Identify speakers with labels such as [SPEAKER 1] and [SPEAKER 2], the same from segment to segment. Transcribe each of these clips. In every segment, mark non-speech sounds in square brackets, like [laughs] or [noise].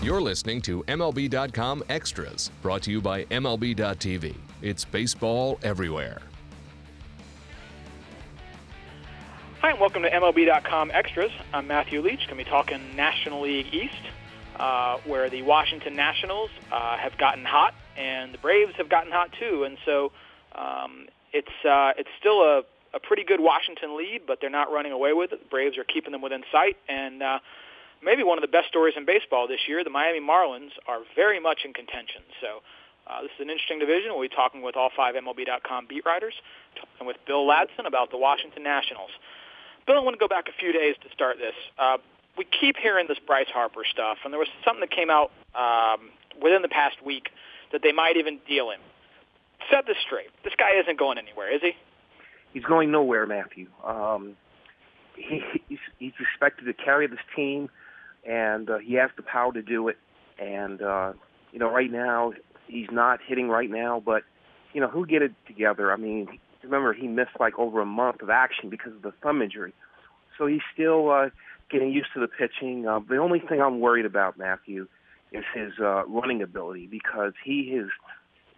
[SPEAKER 1] You're listening to MLB.com Extras, brought to you by MLB.tv. It's baseball everywhere.
[SPEAKER 2] Hi, and welcome to MLB.com Extras. I'm Matthew Leach. Going to be talking National League East, uh, where the Washington Nationals uh, have gotten hot, and the Braves have gotten hot too. And so um, it's uh, it's still a, a pretty good Washington lead, but they're not running away with it. The Braves are keeping them within sight, and uh, maybe one of the best stories in baseball this year. The Miami Marlins are very much in contention. So. Uh, this is an interesting division. We'll be talking with all five MLB.com beat writers, talking with Bill Ladson about the Washington Nationals. Bill, I want to go back a few days to start this. Uh, we keep hearing this Bryce Harper stuff, and there was something that came out um, within the past week that they might even deal him. Set this straight. This guy isn't going anywhere, is he?
[SPEAKER 3] He's going nowhere, Matthew. Um, he, he's, he's expected to carry this team, and uh, he has the power to do it. And uh, you know, right now he's not hitting right now, but you know, he'll get it together. I mean, remember he missed like over a month of action because of the thumb injury. So he's still uh, getting used to the pitching. Uh, the only thing I'm worried about, Matthew, is his uh, running ability because he has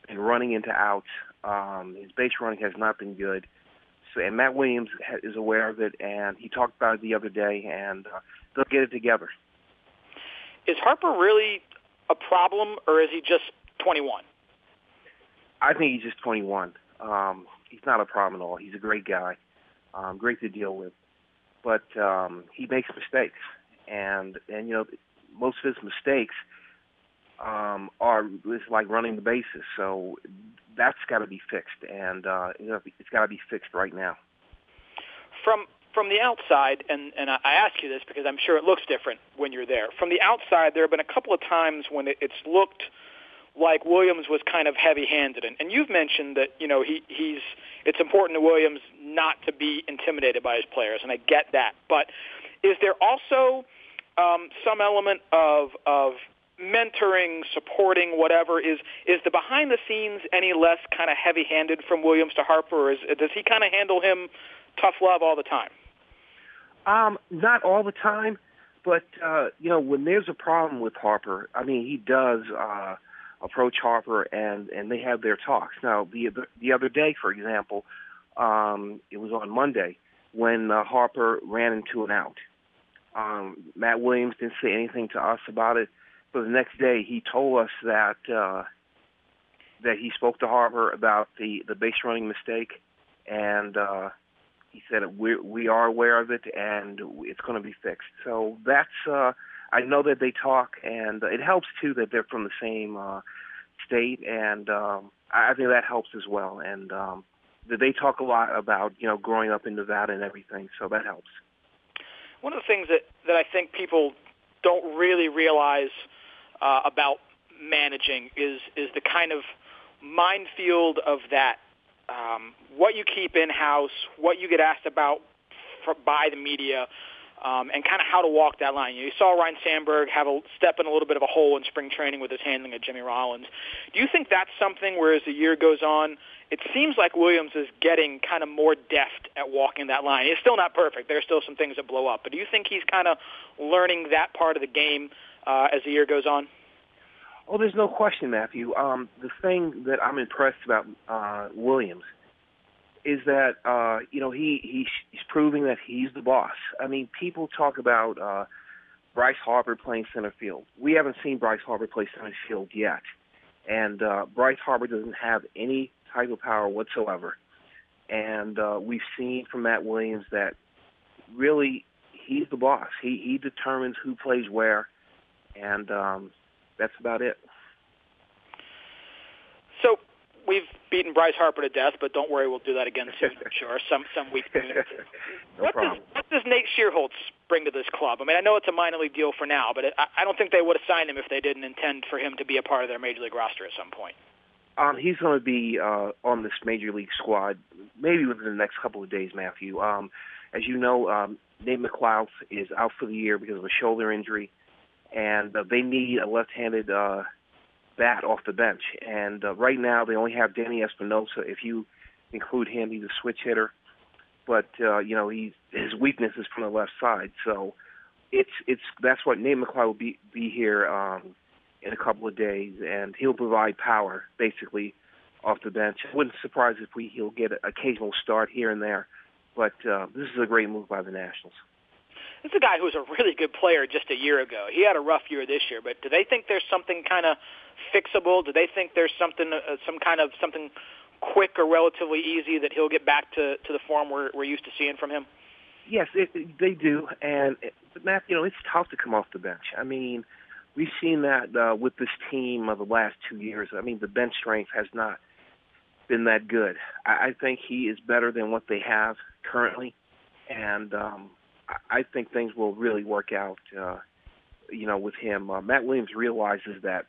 [SPEAKER 3] been running into outs. Um, his base running has not been good. So, and Matt Williams is aware of it, and he talked about it the other day, and uh, they'll get it together.
[SPEAKER 2] Is Harper really a problem, or is he just 21?
[SPEAKER 3] I think he's just 21. Um, he's not a problem at all. He's a great guy, um, great to deal with, but um, he makes mistakes, and and you know most of his mistakes um, are is like running the bases. So that's got to be fixed, and uh, you know it's got to be fixed right now.
[SPEAKER 2] From from the outside, and, and I ask you this because I'm sure it looks different when you're there. From the outside, there have been a couple of times when it, it's looked like Williams was kind of heavy-handed, and, and you've mentioned that you know he he's it's important to Williams not to be intimidated by his players, and I get that. But is there also um, some element of of mentoring, supporting, whatever? Is is the behind the scenes any less kind of heavy-handed from Williams to Harper, or is, does he kind of handle him tough love all the time?
[SPEAKER 3] Um, not all the time, but uh, you know when there's a problem with Harper, I mean he does. Uh, approach Harper and and they have their talks. Now the the other day, for example, um, it was on Monday when uh, Harper ran into an out. Um, Matt Williams didn't say anything to us about it, but the next day he told us that uh, that he spoke to Harper about the the base running mistake, and uh, he said we we are aware of it and it's going to be fixed. So that's. Uh, I know that they talk, and it helps too that they're from the same uh, state, and um, I think that helps as well. And um, they talk a lot about you know growing up in Nevada and everything, so that helps.
[SPEAKER 2] One of the things that that I think people don't really realize uh, about managing is is the kind of minefield of that. Um, what you keep in house, what you get asked about for, by the media, um, and kind of how to walk that line. You, saw Ryne Sandberg have a step in a little bit of a hole in spring training with his handling of Jimmy Rollins. Do you think that's something where as the year goes on, it seems like Williams is getting kind of more deft at walking that line. He's still not perfect. There's still some things that blow up. But do you think he's kind of learning that part of the game uh, as the year goes on?
[SPEAKER 3] Oh, there's no question, Matthew. Um, the thing that I'm impressed about uh, Williams – is that uh, you know he he's, he's proving that he's the boss. I mean, people talk about uh, Bryce Harper playing center field. We haven't seen Bryce Harper play center field yet, and uh, Bryce Harper doesn't have any type of power whatsoever. And uh, we've seen from Matt Williams that really he's the boss. He he determines who plays where, and um, that's about it.
[SPEAKER 2] So we've beaten Bryce Harper to death, but don't worry, we'll do that again soon. I'm sure some some week. [laughs]
[SPEAKER 3] no
[SPEAKER 2] what
[SPEAKER 3] problem.
[SPEAKER 2] does what does Nate Schierholtz bring to this club? I mean, I know it's a minor league deal for now, but it, I, I don't think they would have signed him if they didn't intend for him to be a part of their major league roster at some point.
[SPEAKER 3] Um, he's going to be uh, on this major league squad maybe within the next couple of days, Matthew. Um, as you know, um, Nate McLouth is out for the year because of a shoulder injury, and uh, they need a left-handed uh, bat off the bench. And uh, right now, they only have Danny Espinosa. If you include him, he's a switch hitter. But uh, you know, he's his weakness is from the left side. So it's it's that's what Nate McLouth will be be here um, in a couple of days, and he'll provide power basically off the bench. It wouldn't surprise if we he'll get an occasional start here and there, but uh, this is a great move by the Nationals.
[SPEAKER 2] This is a guy who was a really good player just a year ago. He had a rough year this year, but do they think there's something kind of fixable? Do they think there's something, uh, some kind of something quick or relatively easy that he'll get back to to the form we're we're used to seeing from him?
[SPEAKER 3] Yes, it, they do, and but Matt, you know, it's tough to come off the bench. I mean, we've seen that uh, with this team of the last two years. I mean, the bench strength has not been that good. I, I think he is better than what they have currently, and um, I, think things will really work out. Uh, you know, with him, uh, Matt Williams realizes that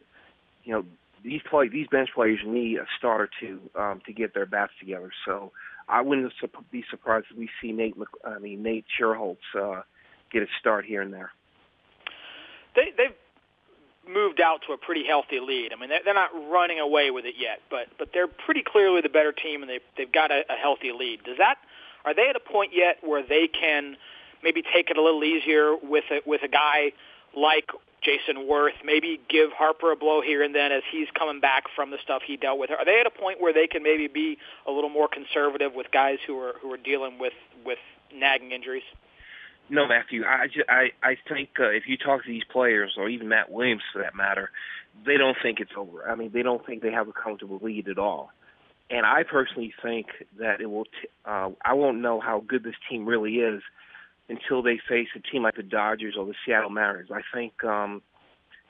[SPEAKER 3] you know these play these bench players need a start or two um, to get their bats together. So I wouldn't be surprised if we see Nate. I mean Nate Schierholtz uh, get a start here and there.
[SPEAKER 2] They they've moved out to a pretty healthy lead. I mean they're, they're not running away with it yet, but but they're pretty clearly the better team, and they they've got a, a healthy lead. Does that are they at a point yet where they can maybe take it a little easier with a, with a guy like Jayson Werth, maybe give Harper a blow here and then as he's coming back from the stuff he dealt with. Are they at a point where they can maybe be a little more conservative with guys who are who are dealing with with nagging injuries?
[SPEAKER 3] No, Matthew. I just, I I think uh, if you talk to these players, or even Matt Williams for that matter, they don't think it's over. I mean, they don't think they have a comfortable lead at all. And I personally think that it will. T- uh, I won't know how good this team really is until they face a team like the Dodgers or the Seattle Mariners. I think um,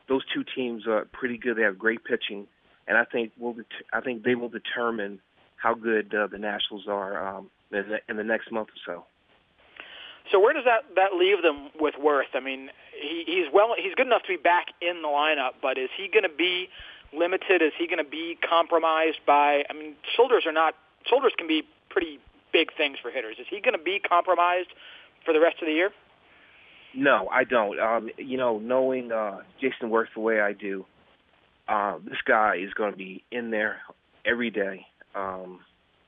[SPEAKER 3] those two teams are pretty good. They have great pitching, and I think will det- I think they will determine how good uh, the Nationals are um, in, the, in the next month or so.
[SPEAKER 2] So where does that that leave them with Werth? I mean, he, he's well, he's good enough to be back in the lineup, but is he going to be limited? Is he going to be compromised by? I mean, shoulders are not shoulders can be pretty big things for hitters. Is he going to be compromised for the rest of the year?
[SPEAKER 3] No, I don't. Um, you know, knowing uh, Jayson Werth the way I do, uh, this guy is going to be in there every day. Um,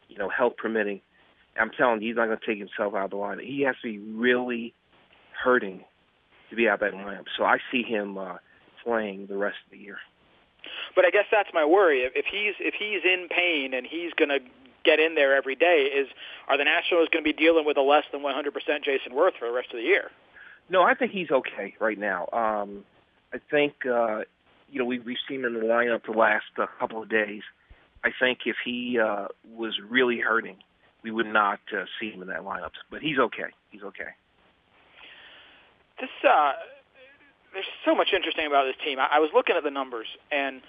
[SPEAKER 3] you know, health permitting. I'm telling you, he's not going to take himself out of the lineup. He has to be really hurting to be out of that lineup. So I see him uh, playing the rest of the year.
[SPEAKER 2] But I guess that's my worry. If he's if he's in pain and he's going to get in there every day is are the Nationals going to be dealing with a less than 100% Jayson Werth for the rest of the year?
[SPEAKER 3] No, I think he's okay right now. Um, I think uh, you know we, we've seen him in the lineup the last uh, couple of days. I think if he uh, was really hurting, we would not uh, see him in that lineup. But he's okay. He's okay.
[SPEAKER 2] This uh, there's so much interesting about this team. I, I was looking at the numbers, and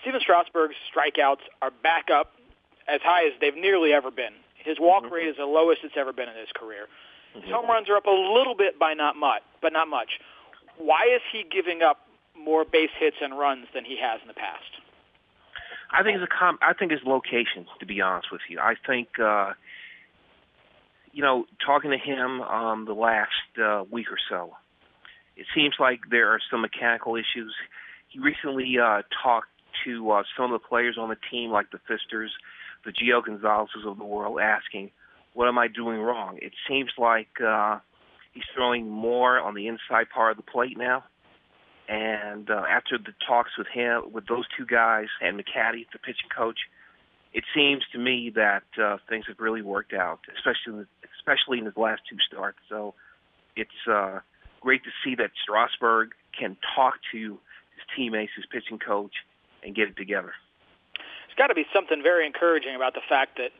[SPEAKER 2] Stephen Strasburg's strikeouts are back up as high as they've nearly ever been. His walk mm-hmm. rate is the lowest it's ever been in his career. His mm-hmm. home runs are up a little bit by not much, but not much. Why is he giving up more base hits and runs than he has in the past?
[SPEAKER 3] I think it's a com- I think it's location. To be honest with you, I think uh, you know talking to him um, the last uh, week or so, it seems like there are some mechanical issues. He recently uh, talked to uh, some of the players on the team, like the Fisters, the Gio Gonzalez's of the world asking, what am I doing wrong? It seems like uh, he's throwing more on the inside part of the plate now. And uh, after the talks with him, with those two guys, and McCatty, the pitching coach, it seems to me that uh, things have really worked out, especially in the, especially in his last two starts. So it's uh, great to see that Strasburg can talk to his teammates, his pitching coach, and get it together
[SPEAKER 2] there's got to be something very encouraging about the fact that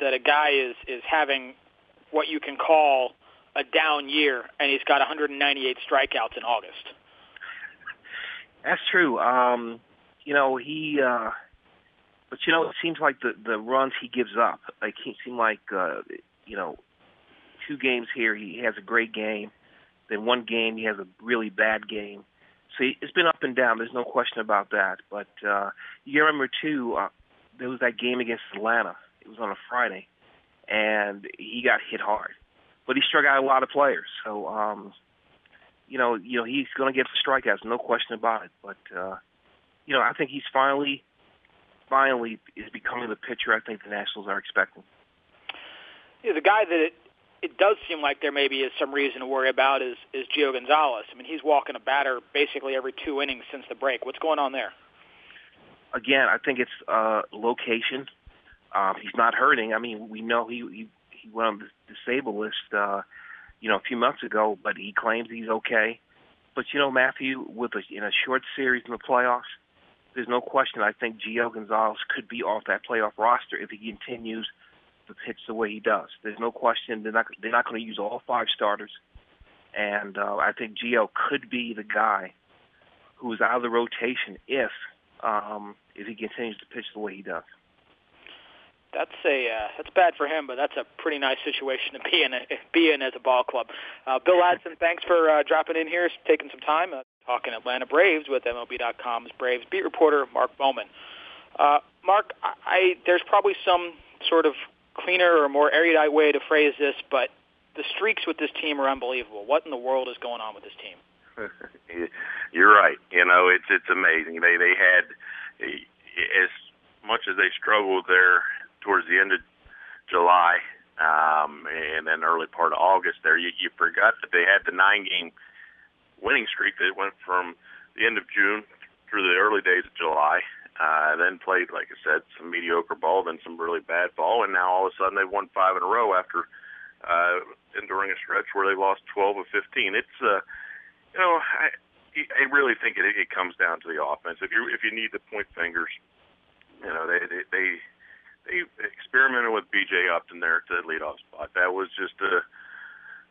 [SPEAKER 2] that a guy is is having what you can call a down year, and he's got 198 strikeouts in August.
[SPEAKER 3] That's true. Um, you know he, uh, but you know it seems like the the runs he gives up. Like he seem like uh, you know, two games here he has a great game, then one game he has a really bad game See, it's been up and down. There's no question about that. But uh, you remember too, uh, there was that game against Atlanta. It was on a Friday, and he got hit hard. But he struck out a lot of players. So, um, you know, you know, he's going to get strikeouts, no question about it. But uh, you know, I think he's finally, finally is becoming the pitcher I think the Nationals are expecting.
[SPEAKER 2] Yeah, the guy that it does seem like there maybe is some reason to worry about is is Gio Gonzalez. I mean, he's walking a batter basically every two innings since the break. What's going on there?
[SPEAKER 3] Again, I think it's uh, location. Um, he's not hurting. I mean, we know he he, he went on the disabled list, uh, you know, a few months ago, but he claims he's okay. But you know, Matthew, with a, in a short series in the playoffs, there's no question. I think Gio Gonzalez could be off that playoff roster if he continues pitch the way he does. There's no question. They're not they're not going to use all five starters, and uh, I think Gio could be the guy who's out of the rotation if um, if he continues to pitch the way he does.
[SPEAKER 2] That's a uh, that's bad for him, but that's a pretty nice situation to be in be in as a ball club. Uh, Bill Ladson, thanks for uh, dropping in here, taking some time, uh, talking Atlanta Braves with MLB.com's Braves beat reporter Mark Bowman. Uh, Mark, I, I there's probably some sort of cleaner or more erudite way to phrase this, but the streaks with this team are unbelievable. What in the world is going on with this team? [laughs]
[SPEAKER 4] You're right. You know, it's it's amazing. They they had as much as they struggled there towards the end of July um, and then early part of August. There, you, you forgot that they had the nine game winning streak that went from the end of June through the early days of July. Uh, then played, like I said, some mediocre ball, then some really bad ball, and now all of a sudden they've won five in a row after uh, during a stretch where they lost 12 of 15. It's, uh, you know, I, I really think it, it comes down to the offense. If you if you need to point fingers, you know, they they they, they experimented with B.J. Upton there to the leadoff spot. That was just a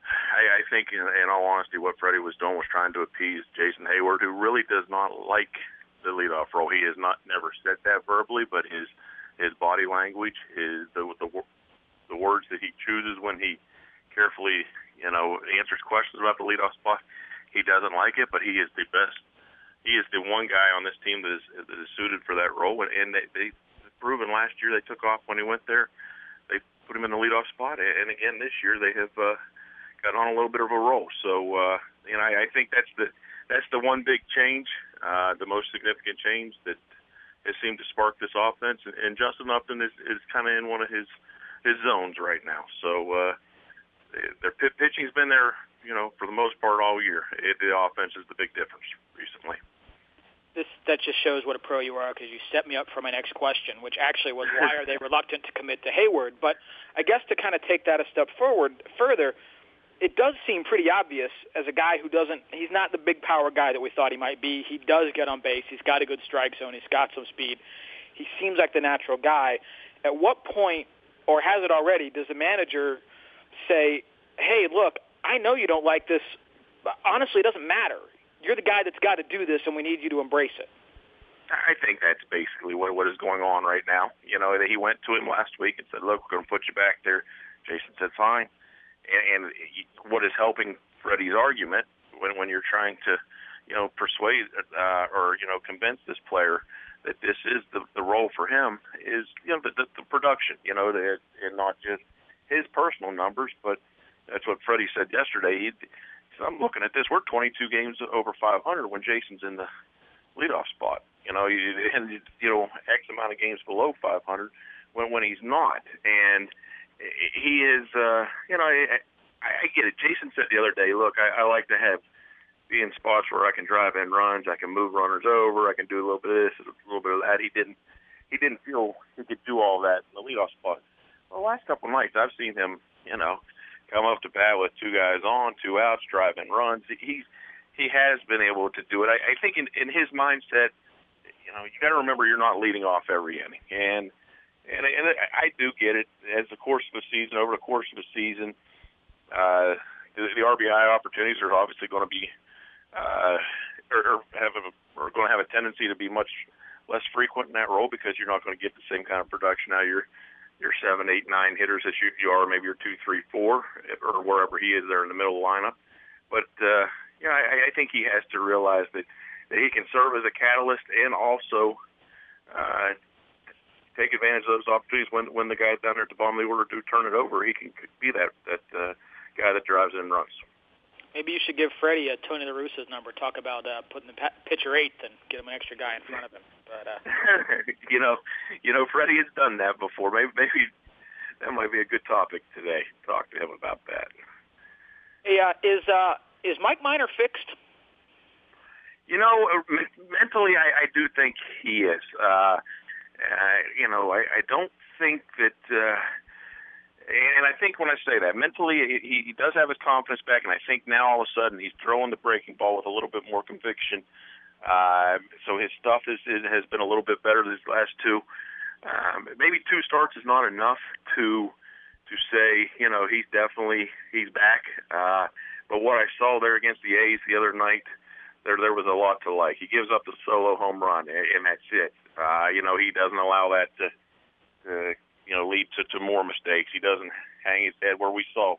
[SPEAKER 4] I, I think, in, in all honesty, what Fredi was doing was trying to appease Jason Heyward, who really does not like the leadoff role. He has not never said that verbally, but his his body language, his the the the words that he chooses when he carefully, you know, answers questions about the leadoff spot. He doesn't like it, but he is the best. He is the one guy on this team that is that is suited for that role. And, and they they proven last year they took off when he went there. They put him in the leadoff spot, and again this year they have uh, got on a little bit of a roll. So uh, know, I, I think that's the that's the one big change, uh, the most significant change that has seemed to spark this offense. And Justin Upton is, is kind of in one of his his zones right now. So uh, their pitching's been there, you know, for the most part all year. It, the offense is the big difference recently.
[SPEAKER 2] This that just shows what a pro you are because you set me up for my next question, which actually was why are they [laughs] reluctant to commit to Heyward? But I guess to kind of take that a step forward further, it does seem pretty obvious as a guy who doesn't he's not the big power guy that we thought he might be. He does get on base. He's got a good strike zone. He's got some speed. He seems like the natural guy. At what point or has it already does the manager say, "Hey, look, I know you don't like this, but honestly it doesn't matter. You're the guy that's got to do this and we need you to embrace it."
[SPEAKER 4] I think that's basically what what is going on right now. You know, he went to him last week and said, "Look, we're going to put you back there." Jason said, "Fine." And, and what is helping Fredi's argument when when you're trying to, you know, persuade uh, or you know convince this player that this is the the role for him is you know the the, the production, you know, the, and not just his personal numbers, but that's what Fredi said yesterday. He, so I'm looking at this. We're 22 games over 500 when Jason's in the leadoff spot. You know, and you know X amount of games below 500 when when he's not, and he is, uh, you know, I, I get it. Jason said the other day, look, I, I like to have be in spots where I can drive in runs, I can move runners over, I can do a little bit of this, a little bit of that. He didn't, he didn't feel he could do all that in the leadoff spot. Well, the last couple of nights, I've seen him, you know, come up to bat with two guys on, two outs, driving runs. He's he has been able to do it. I, I think in, in his mindset, you know, you got to remember you're not leading off every inning, and and, and I do get it. As the course of the season, over the course of the season, uh, the, the RBI opportunities are obviously going to be, uh, or, or have a, are going to have a tendency to be much less frequent in that role because you're not going to get the same kind of production out of your your seven, eight, nine hitters as you, you are maybe your two, three, four, or wherever he is there in the middle of the lineup. But uh, yeah, I, I think he has to realize that that he can serve as a catalyst and also uh, take advantage of those opportunities when when the guys down there at the bottom of the order do turn it over. He can be that that uh, guy that drives in runs.
[SPEAKER 2] Maybe you should give Fredi a Tony La Russa's number. Talk about uh, putting the pitcher eighth and get him an extra guy in front of him. But uh... [laughs]
[SPEAKER 4] you know, you know, Fredi has done that before. Maybe maybe that might be a good topic today. Talk to him about that.
[SPEAKER 2] Hey, uh, is uh, is Mike Minor fixed?
[SPEAKER 4] You know, uh, mentally, I, I do think he is. Uh, uh, you know, I, I don't think that. Uh, and I think when I say that, mentally, he, he does have his confidence back, and I think now all of a sudden he's throwing the breaking ball with a little bit more conviction. Uh, so his stuff is, is has been a little bit better these last two. Um, maybe two starts is not enough to to say, you know, he's definitely he's back. Uh, but what I saw there against the A's the other night, there there was a lot to like. He gives up the solo home run, and that's it. Uh, you know, he doesn't allow that to, to you know, lead to, to more mistakes. He doesn't hang his head where we saw,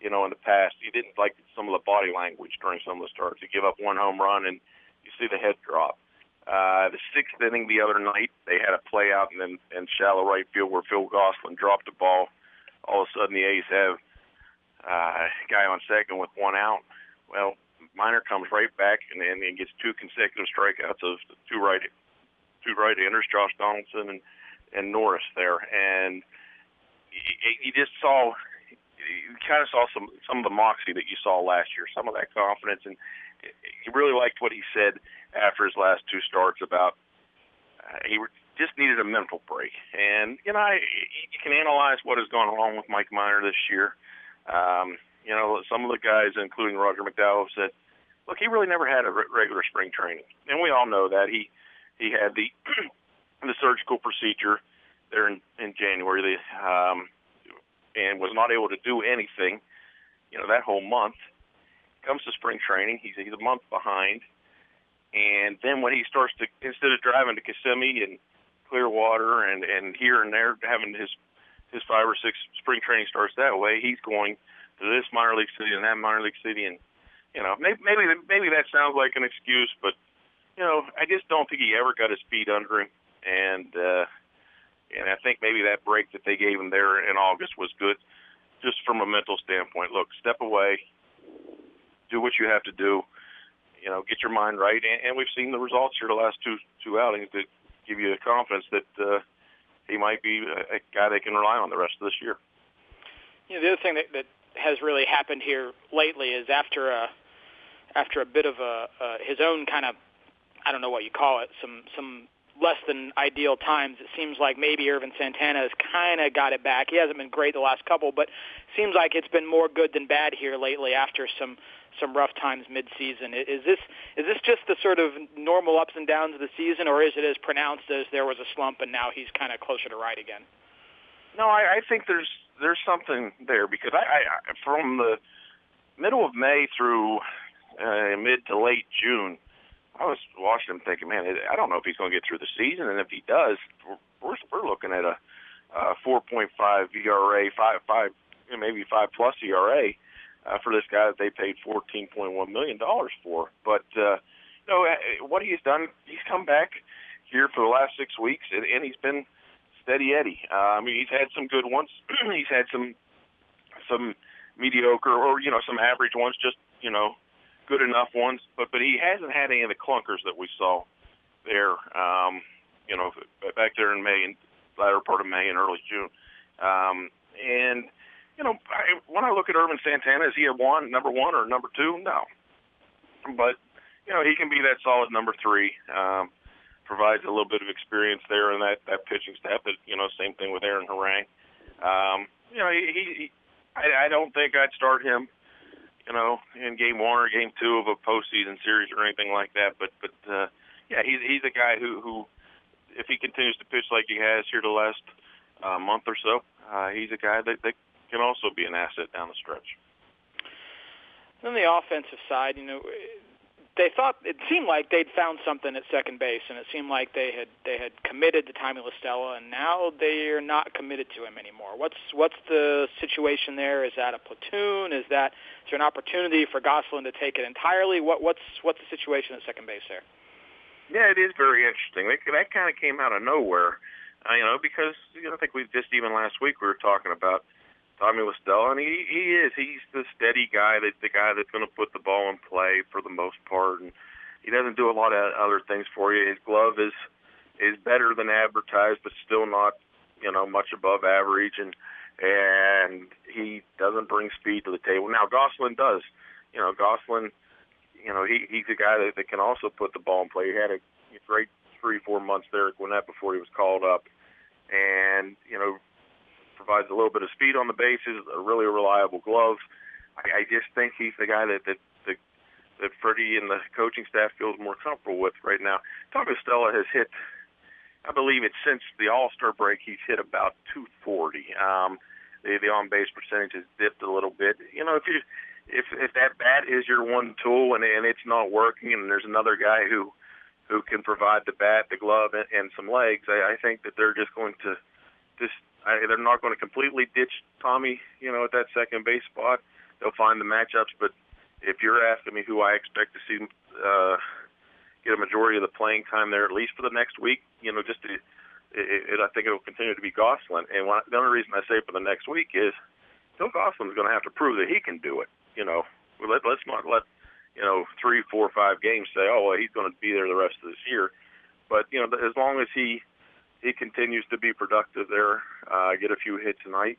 [SPEAKER 4] you know, in the past. He didn't like some of the body language during some of the starts. He give up one home run and you see the head drop. Uh, the sixth inning the other night, they had a play out in, in shallow right field where Phil Gosselin dropped the ball. All of a sudden, the A's have uh, guy on second with one out. Well, Minor comes right back and, and, and gets two consecutive strikeouts of two right two right-handers, Josh Donaldson and and Norris there, and you, just saw you kind of saw some some of the moxie that you saw last year, some of that confidence, and you really liked what he said after his last two starts about uh, he just needed a mental break. And you know, I, you can analyze what has gone wrong with Mike Minor this year. Um, you know, some of the guys, including Roger McDowell, said, "Look, he really never had a re- regular spring training," and we all know that he he had the [clears throat] the surgical procedure there in, in January, the, um, and was not able to do anything. You know that whole month. Comes to spring training, he's he's a month behind, and then when he starts to instead of driving to Kissimmee and Clearwater and and here and there having his his five or six spring training starts that way, he's going to this minor league city and that minor league city, and you know maybe maybe maybe that sounds like an excuse, but you know, I just don't think he ever got his feet under him, and uh, and I think maybe that break that they gave him there in August was good, just from a mental standpoint. Look, step away, do what you have to do, you know, get your mind right, and, and we've seen the results here the last two two outings that give you the confidence that uh, he might be a, a guy they can rely on the rest of this year.
[SPEAKER 2] You know, the other thing that, that has really happened here lately is after a after a bit of a uh, his own kind of I don't know what you call it, some some less than ideal times. It seems like maybe Ervin Santana has kind of got it back. He hasn't been great the last couple, but seems like it's been more good than bad here lately after some some rough times mid-season. Is this is this just the sort of normal ups and downs of the season, or is it as pronounced as there was a slump and now he's kind of closer to right again?
[SPEAKER 4] No, I, I think there's there's something there because I, I from the middle of May through uh, mid to late June, I was watching him thinking, man, I don't know if he's going to get through the season, and if he does, we're we're looking at a, a 4.5 ERA, five five, maybe five plus ERA uh, for this guy that they paid 14.1 million dollars for. But uh, you know uh, what he's done, he's come back here for the last six weeks, and, and he's been steady Eddie. Uh, I mean, he's had some good ones. [clears throat] he's had some some mediocre or you know some average ones, just you know good enough ones, but but he hasn't had any of the clunkers that we saw there. Um, you know, back there in May and latter part of May and early June. Um, and you know, I, when I look at Ervin Santana, is he a one, number one, or number two? No, but you know, he can be that solid number three. Um, provides a little bit of experience there in that that pitching staff. But you know, same thing with Aaron Harang. Um, you know, he, he I, I don't think I'd start him you know, in game one or game two of a postseason series or anything like that. But but uh, yeah, he's he's a guy who who if he continues to pitch like he has here the last uh, month or so, uh, he's a guy that, that can also be an asset down the stretch.
[SPEAKER 2] On the offensive side, you know, they thought it seemed like they'd found something at second base, and it seemed like they had they had committed to Tommy La Stella, and now they are not committed to him anymore. What's what's the situation there? Is that a platoon? Is that is there an opportunity for Gosselin to take it entirely? What what's what's the situation at second base there?
[SPEAKER 4] Yeah, it is very interesting. That, that kind of came out of nowhere, uh, you know, because you know, I think we just even last week we were talking about Tommy La Stella, and he he is he's the steady guy that the guy that's going to put the ball in play for the most part, and he doesn't do a lot of other things for you. His glove is is better than advertised, but still not you know much above average, and and he doesn't bring speed to the table. Now Gosselin does. You know, Gosselin, you know, he he's a guy that, that can also put the ball in play. He had a great three, four months there at Gwinnett before he was called up, and you know, provides a little bit of speed on the bases, a really reliable glove. I, I just think he's the guy that that that, that Fredi and the coaching staff feels more comfortable with right now. Tommy La Stella has hit, I believe it's since the All Star break, he's hit about 240. Um, the the on base percentage has dipped a little bit. You know, if you if if that bat is your one tool and and it's not working, and there's another guy who who can provide the bat, the glove, and, and some legs, I, I think that they're just going to just I, they're not going to completely ditch Tommy, you know, at that second base spot. They'll find the matchups, but if you're asking me who I expect to see uh, get a majority of the playing time there, at least for the next week, you know, just to, it, it, I think it will continue to be Gosselin. And one, the only reason I say for the next week is Phil Gosselin's going to have to prove that he can do it. You know, let, let's not let you know three, four, five games say, oh, well, he's going to be there the rest of this year. But you know, as long as he he continues to be productive there, uh, get a few hits a night,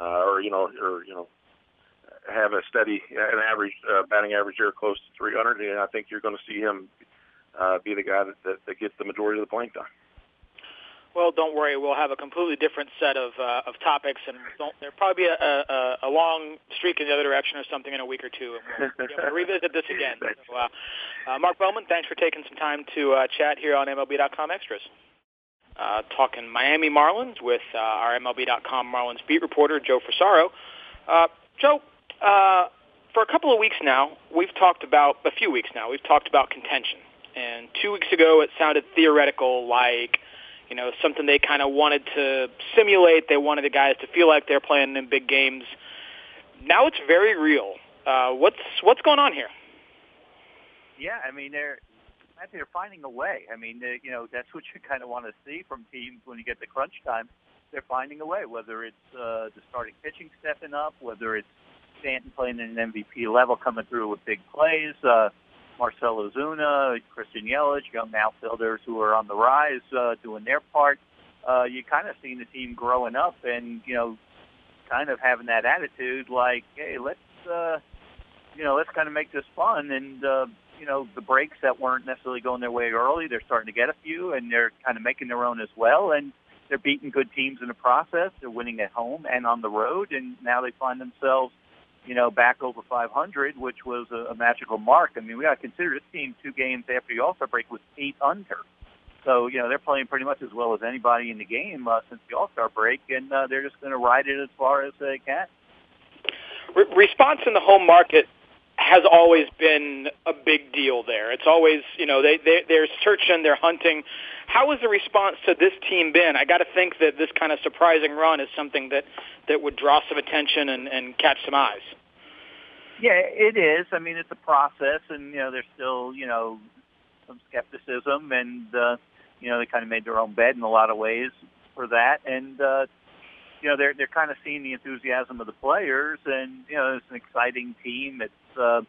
[SPEAKER 4] uh, or you know, or you know, have a steady, an average uh, batting average here close to 300, and I think you're going to see him uh, be the guy that, that, that gets the majority of the playing time.
[SPEAKER 2] Well, don't worry. We'll have a completely different set of uh, of topics, and don't, there'll probably be a, a, a long streak in the other direction or something in a week or two, and we'll, we'll revisit this again. [laughs] So, uh, uh, Mark Bowman, thanks for taking some time to uh, chat here on MLB.com Extras. Uh, talking Miami Marlins with uh, our MLB.com Marlins beat reporter Joe Frisaro. Uh, Joe, uh, for a couple of weeks now, we've talked about a few weeks now. We've talked about contention, and two weeks ago it sounded theoretical, like you know something they kind of wanted to simulate. They wanted the guys to feel like they're playing in big games. Now it's very real. Uh, what's what's going on here?
[SPEAKER 5] Yeah, I mean they're I think they're finding a way. I mean, they, you know, that's what you [laughs] kind of want to see from teams when you get the crunch time. They're finding a way, whether it's uh, the starting pitching stepping up, whether it's Stanton playing at an MVP level, coming through with big plays. Uh, Marcell Ozuna, Christian Yelich, young outfielders who are on the rise, uh, doing their part. Uh, you kind of seen the team growing up and, you know, kind of having that attitude like, hey, let's, uh, you know, let's kind of make this fun. And, uh, you know, the breaks that weren't necessarily going their way early, they're starting to get a few and they're kind of making their own as well. And they're beating good teams in the process. They're winning at home and on the road. And now they find themselves you know, back over 500, which was a, a magical mark. I mean, we got to consider this team two games after the All-Star break was eight under. So, you know, they're playing pretty much as well as anybody in the game uh, since the All-Star break, and uh, they're just going to ride it as far as they can.
[SPEAKER 2] Re- response in the home market has always been a big deal there. It's always, you know, they, they they're searching, they're hunting. How has the response to this team been? I got to think that this kind of surprising run is something that that would draw some attention and, and catch some eyes.
[SPEAKER 5] Yeah, it is. I mean, it's a process, and you know, there's still you know some skepticism, and uh, you know, they kind of made their own bed in a lot of ways for that, and uh, you know, they're they're kind of seeing the enthusiasm of the players, and you know, it's an exciting team. It's uh,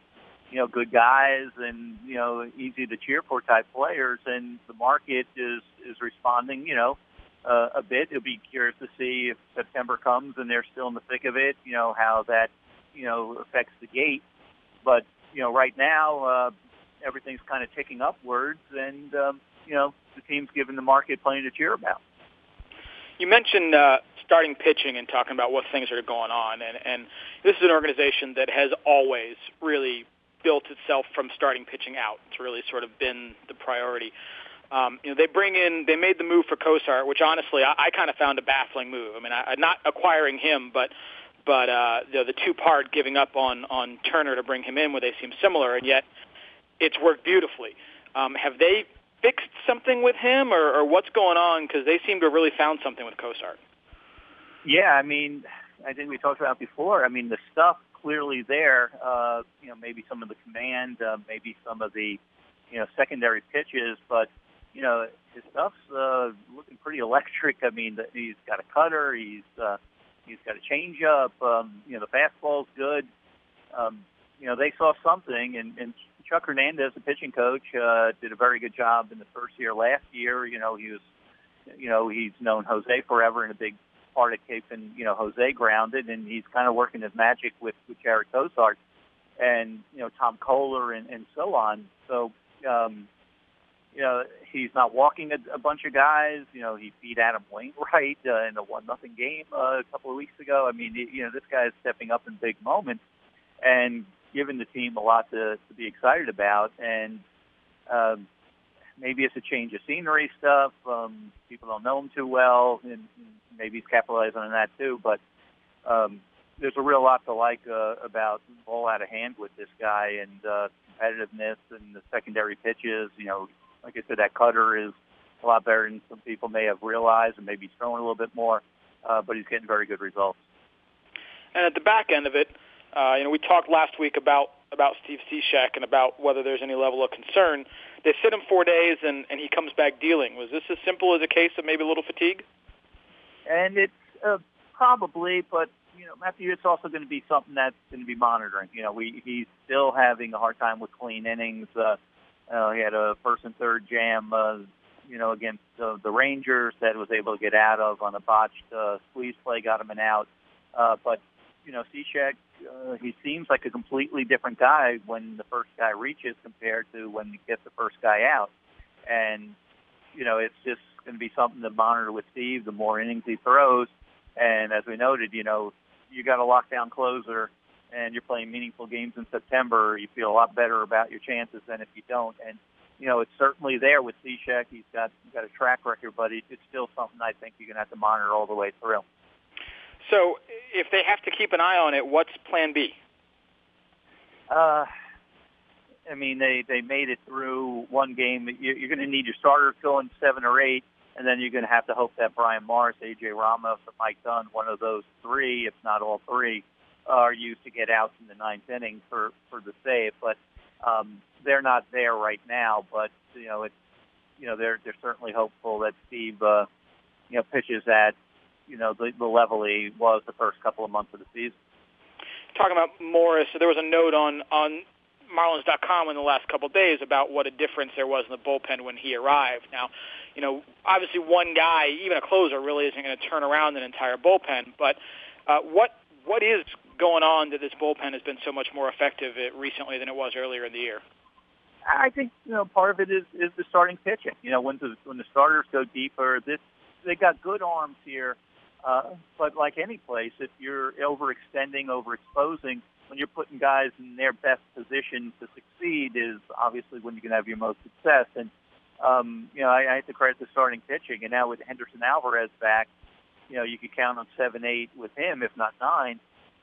[SPEAKER 5] you know, good guys and you know, easy to cheer for type players, and the market is is responding. You know, uh, a bit. It'll be curious to see if September comes and they're still in the thick of it. You know how that you know affects the gate, but you know right now uh, everything's kind of ticking upwards, and um, you know the team's giving the market plenty to cheer about.
[SPEAKER 2] You mentioned uh, starting pitching and talking about what things are going on, and, and this is an organization that has always really built itself from starting pitching out. It's really sort of been the priority. Um, you know, they bring in, they made the move for Cosart, which honestly I, I kind of found a baffling move. I mean, I, not acquiring him, but but uh, the, the two part giving up on on Turner to bring him in, where they seem similar, and yet it's worked beautifully. Um, have they fixed something with him, or, or what's going on? Because they seem to have really found something with Cosart.
[SPEAKER 5] Yeah, I mean, I think we talked about before. I mean, the stuff clearly there. Uh, you know, maybe some of the command, uh, maybe some of the you know secondary pitches, but you know his stuff's uh, looking pretty electric. I mean, he's got a cutter, he's uh, he's got a changeup. Um, you know, the fastball's good. Um, you know, they saw something, and, and Chuck Hernandez, the pitching coach, uh, did a very good job in the first year last year. You know, he was, you know, he's known Jose forever in a big part of keeping you know Jose grounded, and he's kind of working his magic with with Jarred Cosart and you know Tom Koehler and, and so on. So um, you know he's not walking a, a bunch of guys. You know he beat Adam Wainwright uh, in a one nothing game uh, a couple of weeks ago. I mean you know this guy is stepping up in big moments and giving the team a lot to, to be excited about. And um, maybe it's a change of scenery stuff. Um, people don't know him too well, and maybe he's capitalizing on that too. But um, there's a real lot to like uh, about ball out of hand with this guy and uh, competitiveness and the secondary pitches. You know, like I said, that cutter is a lot better than some people may have realized, and maybe he's throwing a little bit more, uh, but he's getting very good results.
[SPEAKER 2] And at the back end of it, uh, you know, we talked last week about about Steve Cishek and about whether there's any level of concern. They sit him four days, and and he comes back dealing. Was this as simple as a case of maybe a little fatigue?
[SPEAKER 5] And it's uh, probably, but you know, Matthew, it's also going to be something that's going to be monitoring. You know, we he's still having a hard time with clean innings. Uh, uh, he had a first and third jam, uh, you know, against uh, the Rangers that was able to get out of on a botched uh, squeeze play, got him an out. Uh, but you know, Cishek, uh, he seems like a completely different guy when the first guy reaches compared to when he gets the first guy out. And you know, it's just going to be something to monitor with Steve. The more innings he throws, and as we noted, you know, you got a lockdown closer and you're playing meaningful games in September, you feel a lot better about your chances than if you don't. And you know, it's certainly there with Cishek. He's got he's got a track record, but it's still something I think you're going to have to monitor all the way through.
[SPEAKER 2] So, if they have to keep an eye on it, what's Plan
[SPEAKER 5] B? Uh, I mean, they they made it through one game. You're, going to need your starters going seven or eight and then you're going to have to hope that Bryan Morris, AJ Ramos, or Mike Dunn, one of those three, if not all three, are used to get out in the ninth inning for for the save. But um, they're not there right now. But you know, it's you know they're they're certainly hopeful that Steve uh, you know pitches at you know the, the level he was the first couple of months of the season.
[SPEAKER 2] Talking about Morris, there was a note on on Marlins.com in the last couple of days about what a difference there was in the bullpen when he arrived. Now, you know, obviously one guy, even a closer, really isn't going to turn around an entire bullpen. But uh, what what is going on that this bullpen has been so much more effective recently than it was earlier in the year?
[SPEAKER 5] I think you know part of it is is the starting pitching. You know, when the when the starters go deeper, this they got good arms here. Uh, but like any place, if you're overextending, overexposing, when you're putting guys in their best position to succeed, is obviously when you can have your most success. And um, you know, I, I have to credit the starting pitching. And now with Henderson Alvarez back, you know, you could count on seven, eight with him, if not nine.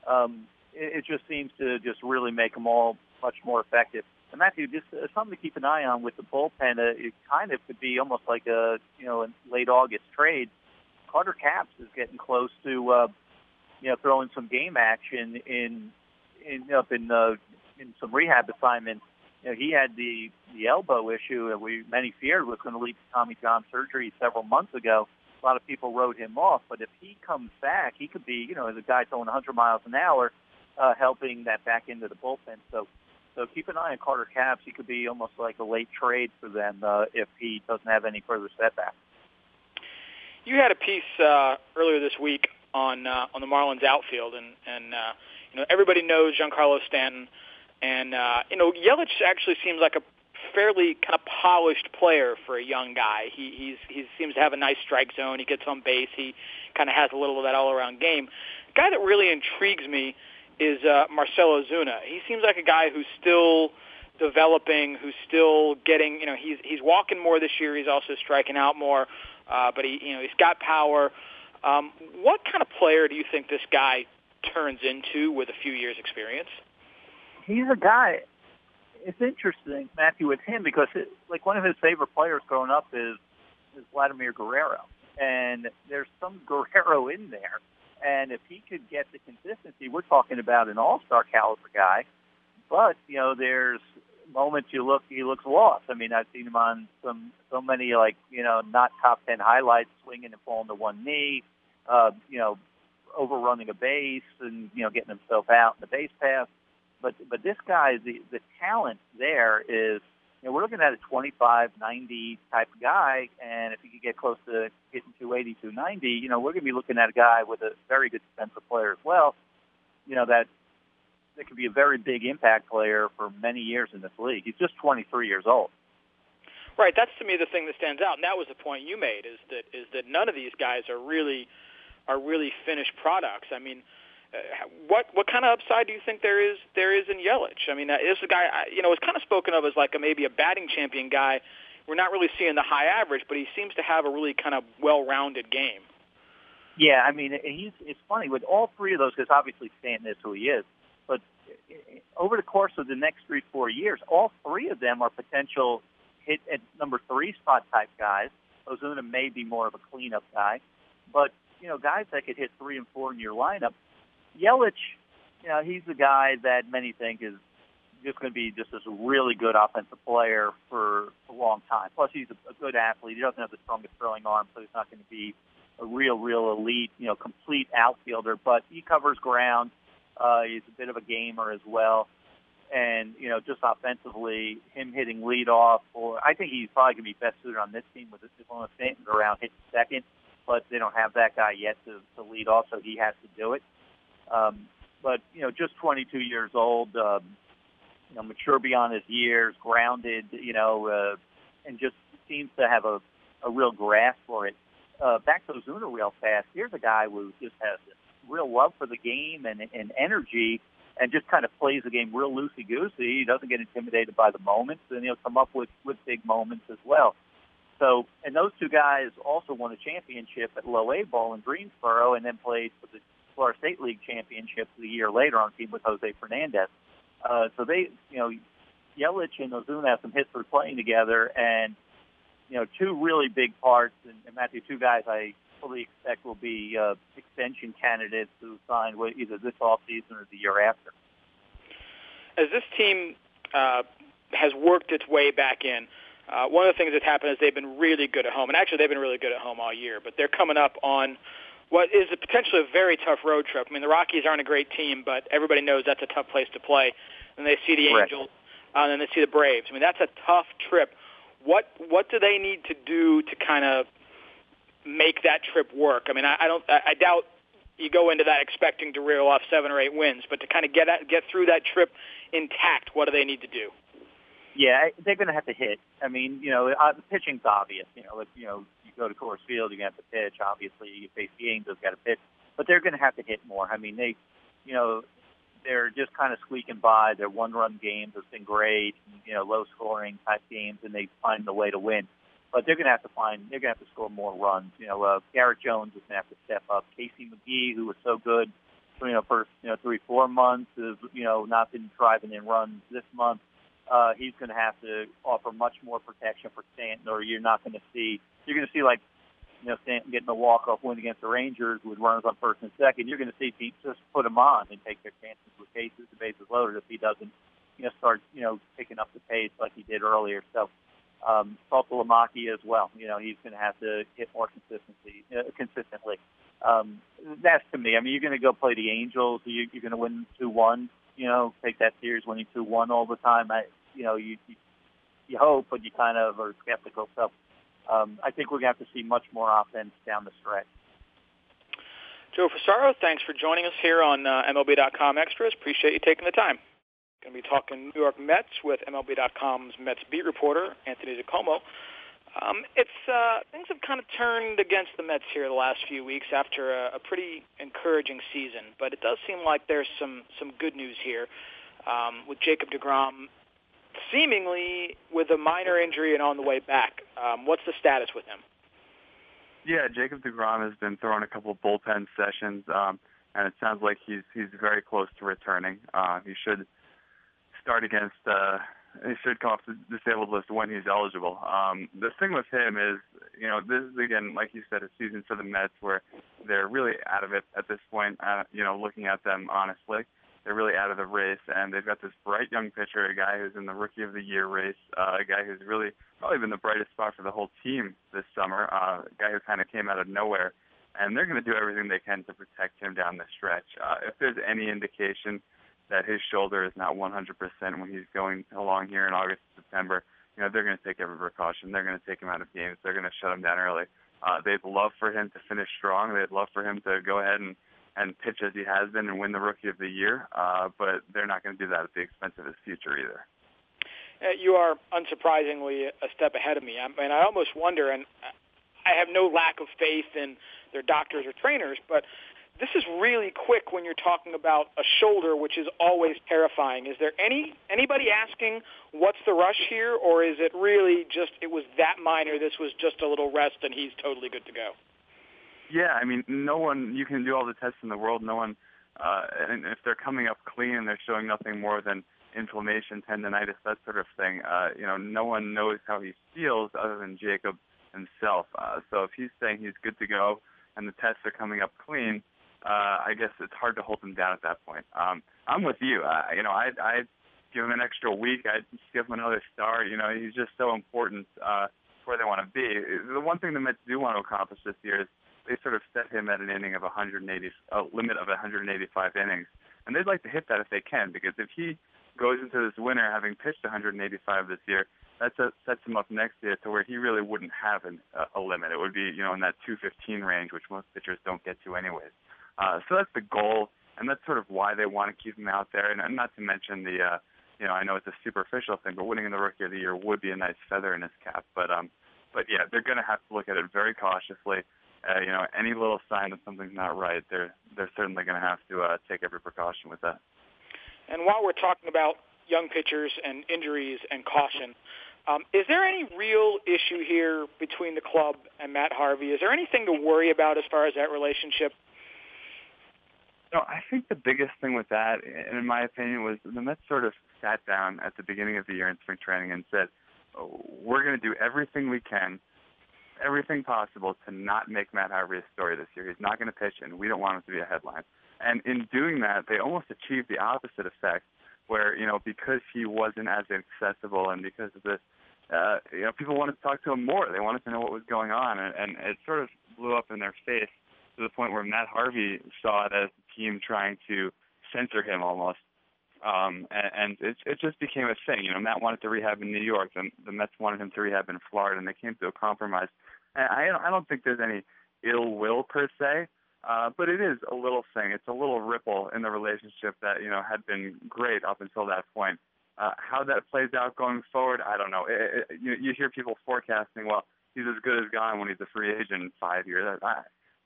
[SPEAKER 5] Um, it, it just seems to just really make them all much more effective. And Matthew, just uh, something to keep an eye on with the bullpen. Uh, it kind of could be almost like a you know a late August trade. Carter Capps is getting close to uh, you know throwing some game action in in up in uh, in some rehab assignments you know, he had the the elbow issue that we many feared was going to lead to Tommy John surgery several months ago. A lot of people wrote him off, but if he comes back, he could be, you know, as a guy throwing 100 miles an hour, uh, helping that back into the bullpen. So, so keep an eye on Carter Capps. He could be almost like a late trade for them uh, if he doesn't have any further setbacks.
[SPEAKER 2] You had a piece uh, earlier this week on uh, on the Marlins outfield, and and uh, you know everybody knows Giancarlo Stanton. And uh, you know, Yelich actually seems like a fairly kind of polished player for a young guy. He he's he seems to have a nice strike zone. He gets on base. He kind of has a little of that all-around game. The guy that really intrigues me is uh, Marcell Ozuna. He seems like a guy who's still developing, who's still getting. You know, he's he's walking more this year. He's also striking out more. Uh, but he you know he's got power. Um, what kind of player do you think this guy turns into with a few years' experience?
[SPEAKER 5] he's a guy. It's interesting, Matthew, with him because it, like one of his favorite players growing up is is Vladimir Guerrero, and there's some Guerrero in there. And if he could get the consistency, we're talking about an all-star caliber guy. But you know, there's moments you look, he looks lost. I mean, I've seen him on some so many like you know not top ten highlights, swinging and falling to one knee. Uh, you know, overrunning a base and you know getting himself out in the base pass. But but this guy, the the talent there is you know, we're looking at a 25, 90 type guy, and if he could get close to hitting 280, 290, you know, we're going to be looking at a guy with a very good defensive player as well. You know that that could be a very big impact player for many years in this league. He's just 23 years old.
[SPEAKER 2] Right, that's to me the thing that stands out, and that was the point you made is that is that none of these guys are really are really finished products. I mean, uh, what what kind of upside do you think there is there is in Yelich? I mean, uh, this is a guy you know is kind of spoken of as like a maybe a batting champion guy. We're not really seeing the high average, but he seems to have a really kind of well-rounded game.
[SPEAKER 5] Yeah, I mean, he's it's funny with all three of those because obviously Stanton is who he is, over the course of the next three four years, all three of them are potential hit at number three spot type guys. Ozuna may be more of a cleanup guy, but you know, guys that could hit three and four in your lineup Yelich, you know, he's the guy that many think is just going to be just as really good offensive player for a long time. Plus, he's a, a good athlete. He doesn't have the strongest throwing arm, so he's not going to be a real, real elite, you know, complete outfielder. But he covers ground. Uh, he's a bit of a gamer as well. And, you know, just offensively, him hitting leadoff, or I think he's probably going to be best suited on this team with Dylan Stanton around hitting second, but they don't have that guy yet to, to lead off, so he has to do it. Um, but you know, just 22 years old, um, you know, mature beyond his years, grounded, you know, uh, and just seems to have a, a real grasp for it. Uh, back to Ozuna real fast. Here's a guy who just has real love for the game and, and energy, and just kind of plays the game real loosey goosey. He doesn't get intimidated by the moments, and he'll come up with with big moments as well. So, and those two guys also won a championship at low A ball in Greensboro, and then played for the Florida State League championship the year later on team with Jose Fernandez. Uh, so they, you know, Yelich and Ozuna have some history playing together, and you know, two really big parts. And, and Matthew, two guys I fully expect will be uh, extension candidates who sign either this offseason or the year after.
[SPEAKER 2] As this team uh, has worked its way back in, uh, one of the things that's happened is they've been really good at home, and actually they've been really good at home all year. But they're coming up on what is a potentially a very tough road trip. I mean, the Rockies aren't a great team, but everybody knows that's a tough place to play. And they see the
[SPEAKER 5] Correct.
[SPEAKER 2] Angels, uh, and then they see the Braves. I mean, that's a tough trip. What what do they need to do to kind of make that trip work? I mean, I, I don't. I, I doubt you go into that expecting to reel off seven or eight wins, but to kind of get at, get through that trip intact, what do they need to do?
[SPEAKER 5] Yeah, they're going to have to hit. I mean, you know, uh, pitching's obvious. You know, if, you know, you go to Coors Field, you're going to have to pitch. Obviously, you face the Angels, got to pitch, but they're going to have to hit more. I mean, they, you know, they're just kind of squeaking by. Their one-run games has been great. You know, low-scoring type games, and they find the way to win. But they're going to have to find. They're going to have to score more runs. You know, uh, Garrett Jones is going to have to step up. Casey McGehee, who was so good, you know, first you know three four months, has you know not been driving in runs this month uh, he's going to have to offer much more protection for Stanton, or you're not going to see. You're going to see like you know Stanton getting a walk off win against the Rangers with runners on first and second. You're going to see teams just put him on and take their chances with cases the bases loaded if he doesn't you know start you know picking up the pace like he did earlier. So. Um, Saltalamacchia as well. You know, he's going to have to hit more consistency, uh, consistently. Um, that's to me. I mean, you're going to go play the Angels. You, you're going to win two one. You know, take that series winning two one all the time. I, you know, you, you you hope, but you kind of are skeptical. So um, I think we're going to have to see much more offense down the stretch.
[SPEAKER 2] Joe Fusaro, thanks for joining us here on uh, MLB.com Extras. Appreciate you taking the time. Going to be talking New York Mets with MLB.com's Mets beat reporter Anthony DiComo. Um, it's uh, things have kind of turned against the Mets here the last few weeks after a, a pretty encouraging season, but it does seem like there's some some good news here um, with Jacob Degrom seemingly with a minor injury and on the way back. Um, what's the status with him?
[SPEAKER 6] Yeah, Jacob Degrom has been throwing a couple of bullpen sessions, um, and it sounds like he's he's very close to returning. Uh, he should start against. Uh, he should come off the disabled list when he's eligible. Um, the thing with him is, you know, this is again, like you said, a season for the Mets where they're really out of it at this point. Uh, you know, looking at them honestly they're really out of the race, and they've got this bright young pitcher, a guy who's in the Rookie of the Year race, uh, a guy who's really probably been the brightest spot for the whole team this summer, uh, a guy who kind of came out of nowhere, and they're going to do everything they can to protect him down the stretch. Uh, if there's any indication that his shoulder is not 100% when he's going along here in August, September, you know they're going to take every precaution. They're going to take him out of games. They're going to shut him down early. Uh, they'd love for him to finish strong. They'd love for him to go ahead and and pitch as he has been and win the Rookie of the Year. Uh, but they're not going to do that at the expense of his future either.
[SPEAKER 2] Uh, you are unsurprisingly a step ahead of me. I mean, I almost wonder, and I have no lack of faith in their doctors or trainers, but this is really quick when you're talking about a shoulder, which is always terrifying. Is there any anybody asking what's the rush here, or is it really just it was that minor? This was just a little rest, and he's totally good to go.
[SPEAKER 6] Yeah, I mean, no one. You can do all the tests in the world. No one, uh, and if they're coming up clean and they're showing nothing more than inflammation, tendonitis, that sort of thing, uh, you know, no one knows how he feels other than Jacob himself. Uh, so if he's saying he's good to go and the tests are coming up clean, uh, I guess it's hard to hold him down at that point. Um, I'm with you. Uh, you know, I'd, I'd give him an extra week. I'd give him another start. You know, he's just so important uh, where they want to be. The one thing the Mets do want to accomplish this year is they sort of set him at an inning of 180, a limit of 185 innings, and they'd like to hit that if they can because if he goes into this winter having pitched 185 this year, that sets him up next year to where he really wouldn't have an, a, a limit. It would be, you know, in that 215 range, which most pitchers don't get to anyways. Uh, so that's the goal, and that's sort of why they want to keep him out there. And, and not to mention the, uh, you know, I know it's a superficial thing, but winning in the Rookie of the Year would be a nice feather in his cap. But, um, but yeah, they're going to have to look at it very cautiously. Uh, you know, any little sign that something's not right, they're they're certainly going to have to uh, take every precaution with that.
[SPEAKER 2] And while we're talking about young pitchers and injuries and caution, um, is there any real issue here between the club and Matt Harvey? Is there anything to worry about as far as that relationship?
[SPEAKER 6] No, I think the biggest thing with that, and in my opinion, was the Mets sort of sat down at the beginning of the year in spring training and said, oh, "We're going to do everything we can, everything possible to not make Matt Harvey a story this year. He's not going to pitch, and we don't want him to be a headline." And in doing that, they almost achieved the opposite effect, where you know because he wasn't as accessible and because of this, uh, you know people wanted to talk to him more. They wanted to know what was going on, and, and it sort of blew up in their face to the point where Matt Harvey saw it as the team trying to censor him almost. Um, and, and it, it just became a thing. You know, Matt wanted to rehab in New York, and the Mets wanted him to rehab in Florida, and they came to a compromise. And I, I don't think there's any ill will per se, uh, but it is a little thing. It's a little ripple in the relationship that you know had been great up until that point. Uh, how that plays out going forward, I don't know. It, it, you, you hear people forecasting, well, he's as good as gone when he's a free agent in five years. I,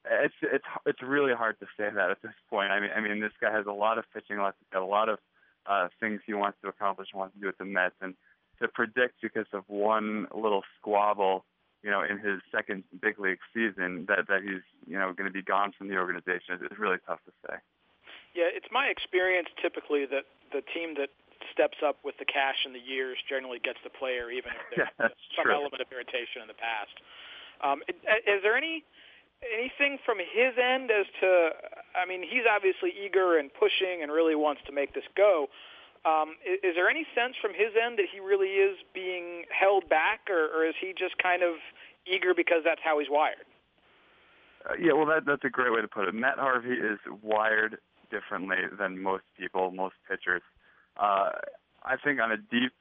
[SPEAKER 6] it's it's it's really hard to say that at this point. I mean, I mean, this guy has a lot of pitching left. A lot of uh, things he wants to accomplish, wants to do with the Mets, and to predict because of one little squabble, you know, in his second big league season, that that he's you know going to be gone from the organization is really tough to say.
[SPEAKER 2] Yeah, it's my experience typically that the team that steps up with the cash in the years generally gets the player, even if there's [laughs]
[SPEAKER 6] yeah,
[SPEAKER 2] some
[SPEAKER 6] true.
[SPEAKER 2] element of irritation in the past. Um, is there any anything from his end as to? I mean, he's obviously eager and pushing and really wants to make this go. Um, is, is there any sense from his end that he really is being held back, or, or is he just kind of eager because that's how he's wired?
[SPEAKER 6] Uh, yeah, well, that that's a great way to put it. Matt Harvey is wired differently than most people, most pitchers. Uh, I think on a deep,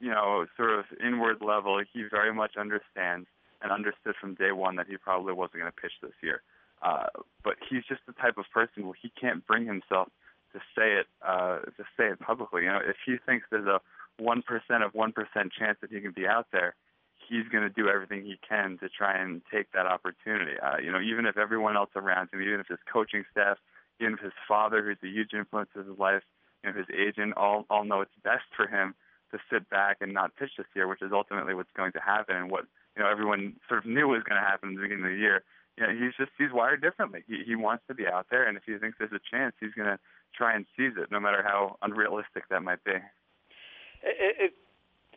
[SPEAKER 6] you know, sort of inward level, he very much understands and understood from day one that he probably wasn't going to pitch this year. Uh, but he's just the type of person where he can't bring himself to say it uh, to say it publicly. You know, if he thinks there's a one percent of one percent chance that he can be out there, he's going to do everything he can to try and take that opportunity. Uh, you know, even if everyone else around him, even if his coaching staff, even if his father, who's a huge influence in his life, you know, his agent, all all know it's best for him to sit back and not pitch this year, which is ultimately what's going to happen and what you know everyone sort of knew was going to happen at the beginning of the year. You know, he's just he's wired differently. He he wants to be out there, and if he thinks there's a chance, he's going to try and seize it, no matter how unrealistic that might be.
[SPEAKER 2] It, it,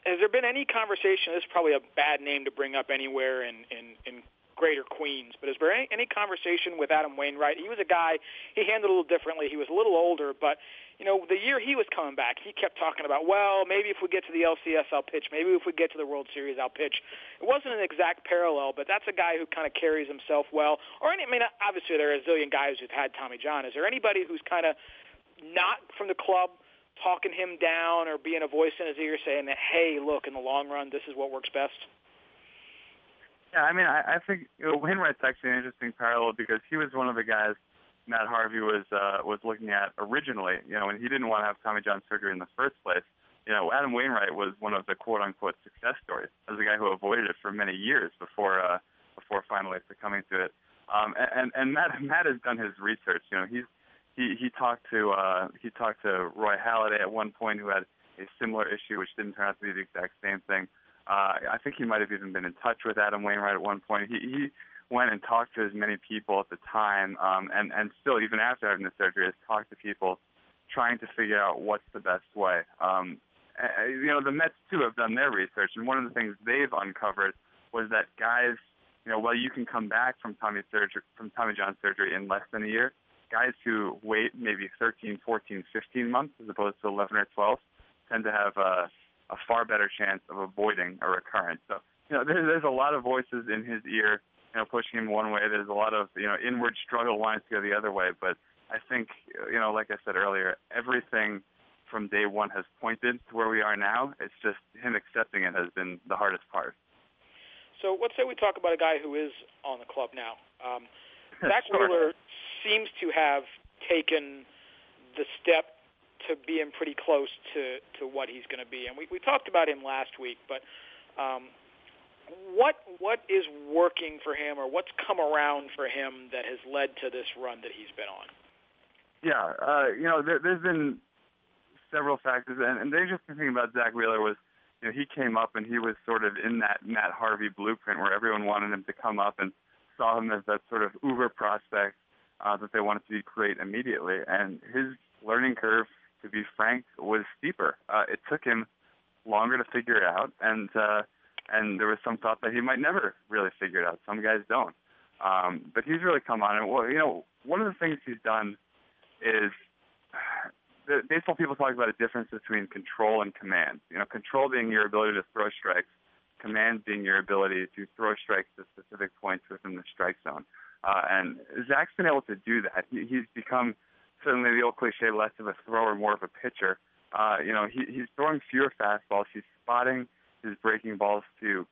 [SPEAKER 2] has there been any conversation? This is probably a bad name to bring up anywhere in in, in Greater Queens, but is there any, any conversation with Adam Wainwright? He was a guy he handled a little differently. He was a little older, but you know, the year he was coming back, he kept talking about, well, maybe if we get to the LCS, I'll pitch. Maybe if we get to the World Series, I'll pitch. It wasn't an exact parallel, but that's a guy who kind of carries himself well. Or any, I mean, obviously there are a zillion guys who've had Tommy John. Is there anybody who's kind of not from the club talking him down or being a voice in his ear saying that, hey, look, in the long run, this is what works best?
[SPEAKER 6] Yeah, I mean, I, I think you know, Wainwright's actually an interesting parallel because he was one of the guys Matt Harvey was uh, was looking at originally. You know, and he didn't want to have Tommy John surgery in the first place. You know, Adam Wainwright was one of the quote unquote success stories as a guy who avoided it for many years before uh, before finally succumbing to it. Um, and and Matt Matt has done his research. You know, he's he he talked to uh, he talked to Roy Halladay at one point who had a similar issue, which didn't turn out to be the exact same thing. Uh, I think he might have even been in touch with Adam Wainwright at one point. He he went and talked to as many people at the time, um, and and still even after having the surgery, has talked to people trying to figure out what's the best way. Um, you know, the Mets too have done their research, and one of the things they've uncovered was that guys, you know, while you can come back from Tommy surgery from Tommy John surgery in less than a year, guys who wait maybe 13, 14, 15 months as opposed to 11 or 12 tend to have a, a far better chance of avoiding a recurrence. So, you know, there, there's a lot of voices in his ear, you know, pushing him one way. There's a lot of, you know, inward struggle wanting to go the other way. But I think, you know, like I said earlier, everything from day one has pointed to where we are now. It's just him accepting it has been the hardest part.
[SPEAKER 2] So let's say we talk about a guy who is on the club now. Um, [laughs] Zack
[SPEAKER 6] sure.
[SPEAKER 2] Wheeler seems to have taken the step to being pretty close to, to what he's going to be. And we, we talked about him last week, but um, what what is working for him or what's come around for him that has led to this run that he's been on?
[SPEAKER 6] Yeah, uh, you know, there, there's been several factors, and, and the interesting thing about Zack Wheeler was, you know, he came up and he was sort of in that Matt Harvey blueprint where everyone wanted him to come up and saw him as that sort of uber prospect uh, that they wanted to create immediately. And his learning curve, to be frank, was steeper. Uh, it took him longer to figure it out, and uh, and there was some thought that he might never really figure it out. Some guys don't. Um, but he's really come on, and well, you know, one of the things he's done is [sighs] the baseball people talk about a difference between control and command. You know, control being your ability to throw strikes, command being your ability to throw strikes to specific points within the strike zone. Uh, and Zack's been able to do that. He, he's become certainly the old cliche, less of a thrower, more of a pitcher. Uh, you know, he, he's throwing fewer fastballs. He's spotting his breaking balls to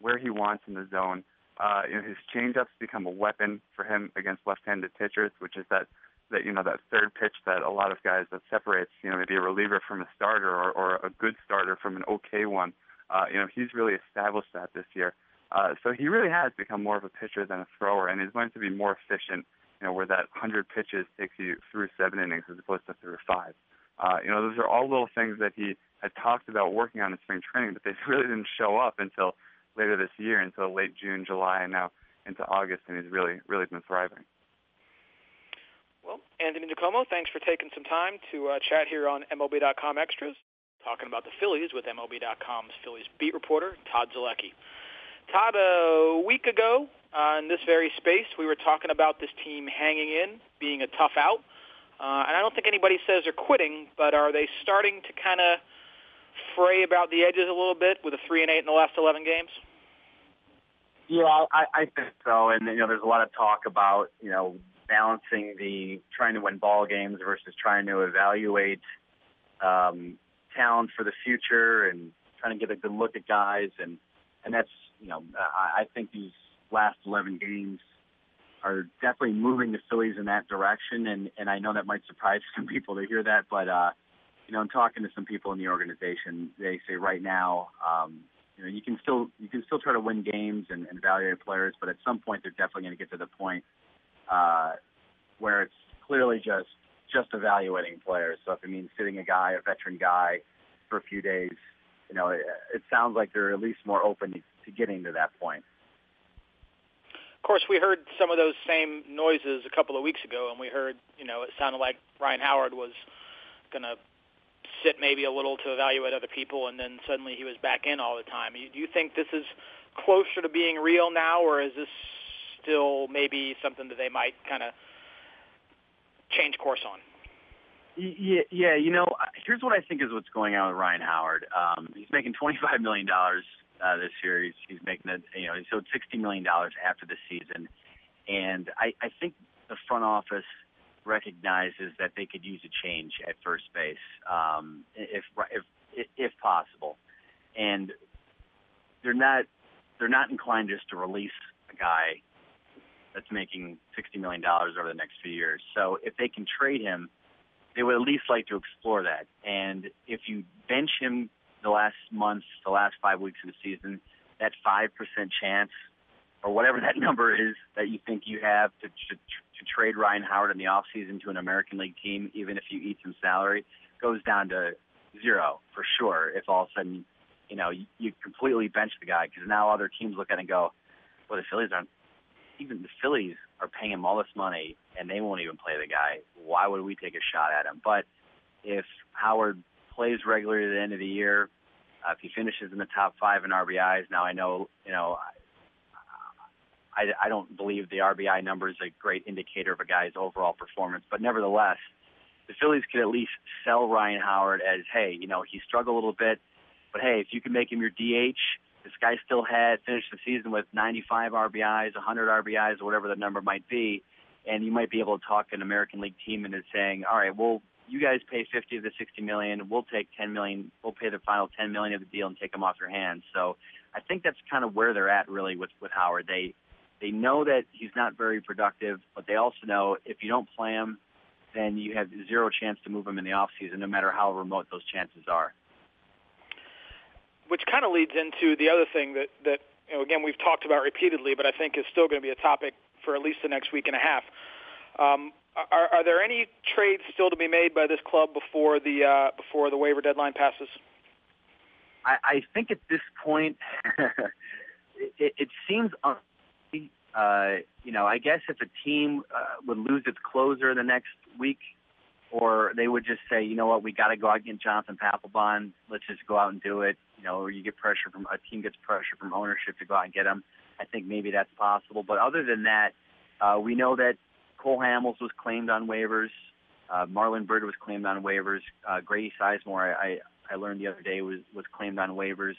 [SPEAKER 6] where he wants in the zone. Uh, you know, his changeups become a weapon for him against left-handed pitchers, which is that that you know that third pitch that a lot of guys that separates you know maybe a reliever from a starter or, or a good starter from an okay one. Uh, you know, he's really established that this year. Uh, so he really has become more of a pitcher than a thrower, and he's going to be more efficient. You know, where that 100 pitches takes you through seven innings as opposed to through five. Uh, you know, those are all little things that he had talked about working on in spring training, but they [laughs] really didn't show up until later this year, until late June, July, and now into August, and he's really, really been thriving.
[SPEAKER 2] Well, Anthony DiComo, thanks for taking some time to uh, chat here on MLB.com Extras, talking about the Phillies with MLB.com's Phillies beat reporter, Todd Zolecki. Todd, a week ago uh, in this very space, we were talking about this team hanging in, being a tough out. Uh, and I don't think anybody says they're quitting, but are they starting to kind of fray about the edges a little bit with a three and eight in the last 11 games?
[SPEAKER 7] Yeah, I, I think so. And you know, there's a lot of talk about you know balancing the trying to win ball games versus trying to evaluate um, talent for the future and trying to get a good look at guys. And and that's you know, I, I think these last 11 games are definitely moving the Phillies in that direction. And and I know that might surprise [laughs] some people to hear that, but uh, you know, I'm talking to some people in the organization. They say right now, um, you know, you can still you can still try to win games and, and evaluate players, but at some point they're definitely going to get to the point uh, where it's clearly just just evaluating players. So if it means sitting a guy, a veteran guy, for a few days, you know, it, it sounds like they're at least more open to, to getting to that point.
[SPEAKER 2] Of course, we heard some of those same noises a couple of weeks ago, and we heard, you know, it sounded like Ryan Howard was going to sit maybe a little to evaluate other people, and then suddenly he was back in all the time. Do you think this is closer to being real now, or is this still maybe something that they might kind of change course on?
[SPEAKER 7] Yeah, yeah. You know, here's what I think is what's going on with Ryan Howard. Um, he's making twenty-five million dollars uh, this year. He's, he's making it. You know, he's owed sixty million dollars after the season, and I, I think the front office recognizes that they could use a change at first base, um, if if if possible, and they're not they're not inclined just to release a guy that's making sixty million dollars over the next few years. So if they can trade him, they would at least like to explore that. And if you bench him the last month, the last five weeks of the season, that five percent chance or whatever that [laughs] number is that you think you have to, to, to trade Ryan Howard in the offseason to an American League team, even if you eat some salary, goes down to zero for sure. If all of a sudden, you know, you, you completely bench the guy because now other teams look at it and go, well, the Phillies aren't, even the Phillies are paying him all this money and they won't even play the guy. Why would we take a shot at him? But if Howard plays regularly at the end of the year, uh, if he finishes in the top five in RBIs, now I know, you know, I, I don't believe the RBI number is a great indicator of a guy's overall performance, but nevertheless, the Phillies could at least sell Ryan Howard as, hey, you know, he struggled a little bit, but hey, if you can make him your DH, this guy still had finished the season with 95 RBIs, 100 RBIs, whatever the number might be, and you might be able to talk an American League team into saying, all right, well, you guys pay 50 of the 60 million, we'll take 10 million, we'll pay the final 10 million of the deal and take them off your hands. So I think that's kind of where they're at really with with Howard. They they know that he's not very productive, but they also know if you don't play him, then you have zero chance to move him in the off season, no matter how remote those chances are.
[SPEAKER 2] Which kind of leads into the other thing that that you know, again we've talked about repeatedly, but I think is still going to be a topic for at least the next week and a half. Um, are, are there any trades still to be made by this club before the uh, before the waiver deadline passes?
[SPEAKER 7] I, I think at this point, [laughs] it, it seems uh, you know, I guess if a team uh, would lose its closer the next week, or they would just say, you know what, we got to go out and get Jonathan Papelbon. Let's just go out and do it. You know, or you get pressure from a team gets pressure from ownership to go out and get him. I think maybe that's possible. But other than that, uh, we know that Cole Hamels was claimed on waivers. Uh, Marlon Byrd was claimed on waivers. Uh, Grady Sizemore, I, I, I learned the other day, was was claimed on waivers,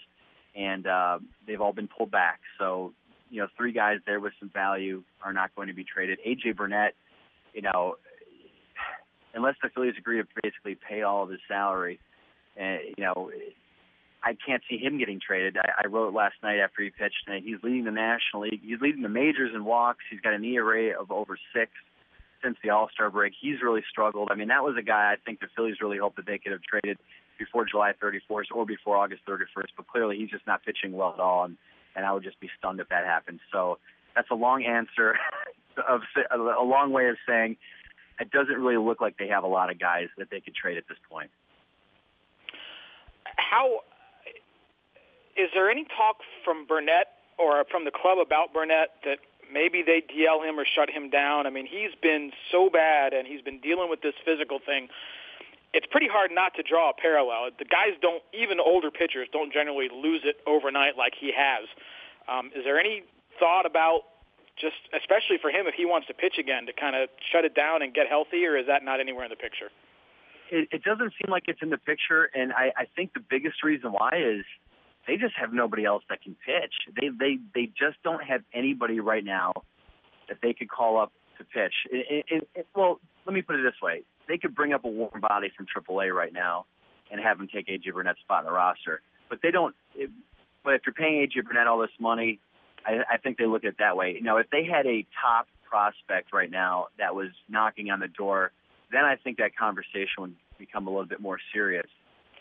[SPEAKER 7] and uh, they've all been pulled back. So you know, three guys there with some value are not going to be traded. AJ Burnett, you know, unless the Phillies agree to basically pay all of his salary, uh, you know, I can't see him getting traded. I, I wrote last night after he pitched, and he's leading the National League. He's leading the majors in walks. He's got an ERA of over six since the All Star break. He's really struggled. I mean, that was a guy I think the Phillies really hoped that they could have traded before July 31st or before August 31st. But clearly, he's just not pitching well at all. And and I would just be stunned if that happened. So that's a long answer [laughs] of a long way of saying it doesn't really look like they have a lot of guys that they could trade at this point.
[SPEAKER 2] How is there any talk from Burnett or from the club about Burnett that maybe they DL him or shut him down? I mean, he's been so bad and he's been dealing with this physical thing it's pretty hard not to draw a parallel. The guys don't, even older pitchers don't generally lose it overnight like he has. Um, is there any thought about just, especially for him, if he wants to pitch again, to kind of shut it down and get healthy, or is that not anywhere in the picture?
[SPEAKER 7] It, it doesn't seem like it's in the picture, and I, I think the biggest reason why is they just have nobody else that can pitch. They they they just don't have anybody right now that they could call up to pitch. It, it, it, well, let me put it this way: they could bring up a warm body from AAA right now and have him take AJ Burnett's spot in the roster. But they don't. It, but if you're paying AJ Burnett all this money, I, I think they look at it that way. You know, if they had a top prospect right now that was knocking on the door, then I think that conversation would become a little bit more serious.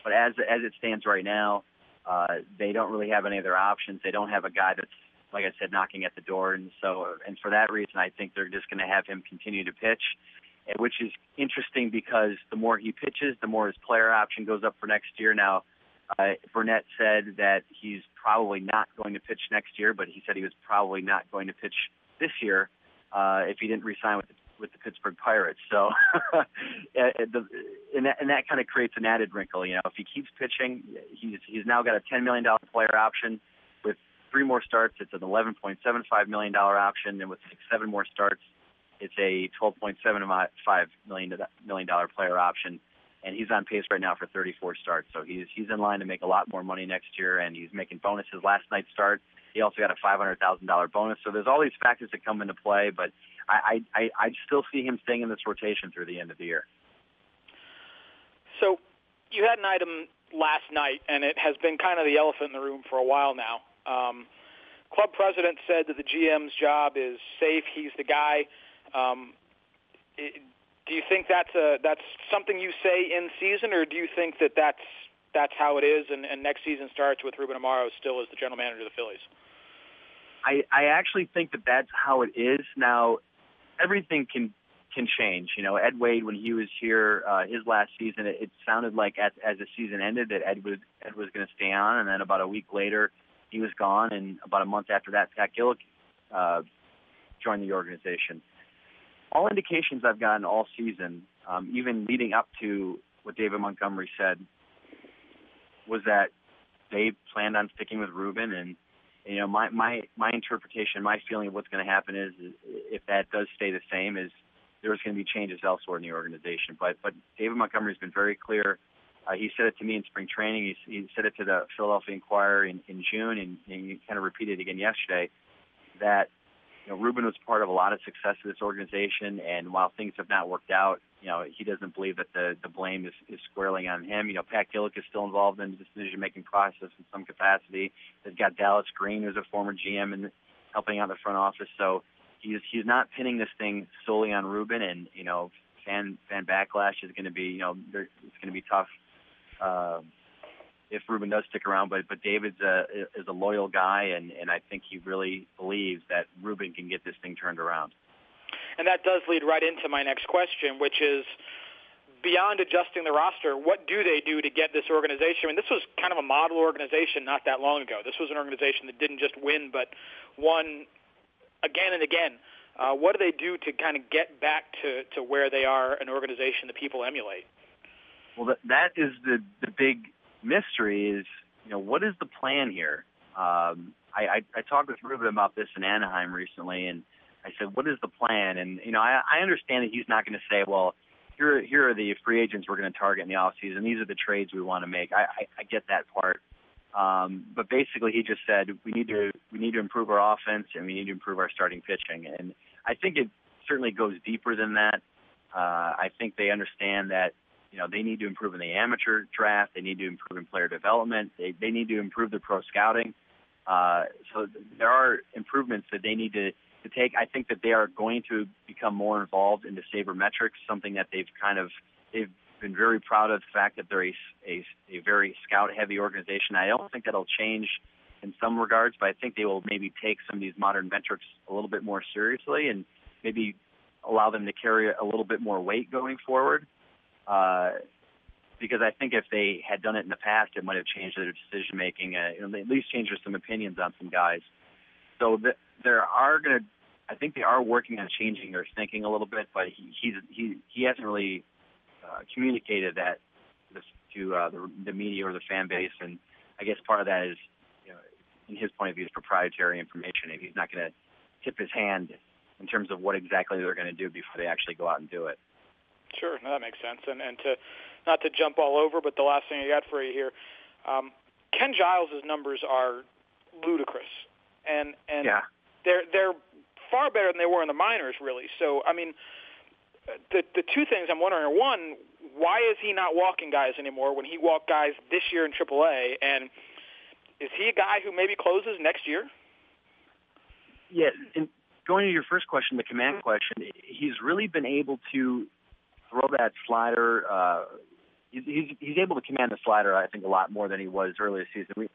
[SPEAKER 7] But as as it stands right now, uh, they don't really have any other options. They don't have a guy that's, like I said, knocking at the door, and so and for that reason, I think they're just going to have him continue to pitch which is interesting because the more he pitches, the more his player option goes up for next year. Now, uh, Burnett said that he's probably not going to pitch next year, but he said he was probably not going to pitch this year uh, if he didn't resign with the, with the Pittsburgh Pirates. So, [laughs] and that, and that kind of creates an added wrinkle. You know, if he keeps pitching, he's he's now got a ten million dollar player option. With three more starts, it's an eleven point seven five million dollar option, and with six, seven more starts, it's a $12.75 million million dollar player option, and he's on pace right now for 34 starts. So he's he's in line to make a lot more money next year, and he's making bonuses. Last night's start, he also got a $500,000 bonus. So there's all these factors that come into play, but I, I I still see him staying in this rotation through the end of the year.
[SPEAKER 2] So you had an item last night, and it has been kind of the elephant in the room for a while now. Um, club president said that the GM's job is safe. He's the guy. Um, it, do you think that's a that's something you say in season, or do you think that that's that's how it is, and, and next season starts with Ruben Amaro still as the general manager of the Phillies?
[SPEAKER 7] I I actually think that that's how it is now. Everything can can change. You know, Ed Wade when he was here uh, his last season, it, it sounded like as as the season ended that Ed was Ed was going to stay on, and then about a week later he was gone, and about a month after that, Pat Gillick uh, joined the organization. All indications I've gotten all season, um, even leading up to what David Montgomery said, was that they planned on sticking with Ruben and you know my my my interpretation my feeling of what's going to happen is, is if that does stay the same is there's going to be changes elsewhere in the organization. But but David Montgomery's been very clear. Uh, he said it to me in spring training. He, he said it to the Philadelphia Inquirer in, in June and, and he kind of repeated it again yesterday that you know Ruben was part of a lot of success of this organization and while things have not worked out you know, he doesn't believe that the the blame is, is squarely on him. You know, Pat Gillick is still involved in the decision making process in some capacity. They've got Dallas Green, who's a former GM and helping out the front office. So he's he's not pinning this thing solely on Ruben, and you know, fan fan backlash is going to be you know it's going to be tough. Uh, if Ruben does stick around, but but David's a is a loyal guy, and and I think he really believes that Ruben can get this thing turned around.
[SPEAKER 2] And that does lead right into my next question, which is beyond adjusting the roster, what do they do to get this organization? I mean, this was kind of a model organization not that long ago. This was an organization that didn't just win, but won again and again. Uh, what do they do to kind of get back to, to where they are an organization that people emulate?
[SPEAKER 7] Well, that, that is the, the big mystery is, you know, what is the plan here? Um, I, I, I talked with Ruben about this in Anaheim recently, and – I said, "What is the plan?" And you know, I, I understand that he's not going to say, "Well, here here are the free agents we're going to target in the off season. These are the trades we want to make." I, I, I get that part, um, but basically, he just said we need to we need to improve our offense and we need to improve our starting pitching. And I think it certainly goes deeper than that. Uh, I think they understand that you know they need to improve in the amateur draft. They need to improve in player development. They they need to improve their pro scouting. Uh, so there are improvements that they need to to take. I think that they are going to become more involved in the sabermetrics, something that they've kind of they've been very proud of the fact that they're a, a, a very scout heavy organization. I don't think that'll change in some regards, but I think they will maybe take some of these modern metrics a little bit more seriously and maybe allow them to carry a little bit more weight going forward. Uh, because I think if they had done it in the past, it might have changed their decision making. Uh, at least changed some opinions on some guys. So the, there are going to, I think they are working on changing their thinking a little bit, but he he's, he he hasn't really uh, communicated that to uh, the, the media or the fan base, and I guess part of that is, you know, in his point of view, is proprietary information, and he's not going to tip his hand in terms of what exactly they're going to do before they actually go out and do it.
[SPEAKER 2] Sure, no, that makes sense. And and to not to jump all over, but the last thing I got for you here, um, Ken Giles' numbers are ludicrous, and and
[SPEAKER 7] yeah
[SPEAKER 2] they're they're far better than they were in the minors, really. So, I mean, the the two things I'm wondering are one, why is he not walking guys anymore when he walked guys this year in AAA, and is he a guy who maybe closes next year?
[SPEAKER 7] Yeah, and going to your first question, the command question, he's really been able to throw that slider. Uh, he's, he's he's able to command the slider, I think, a lot more than he was earlier this season. We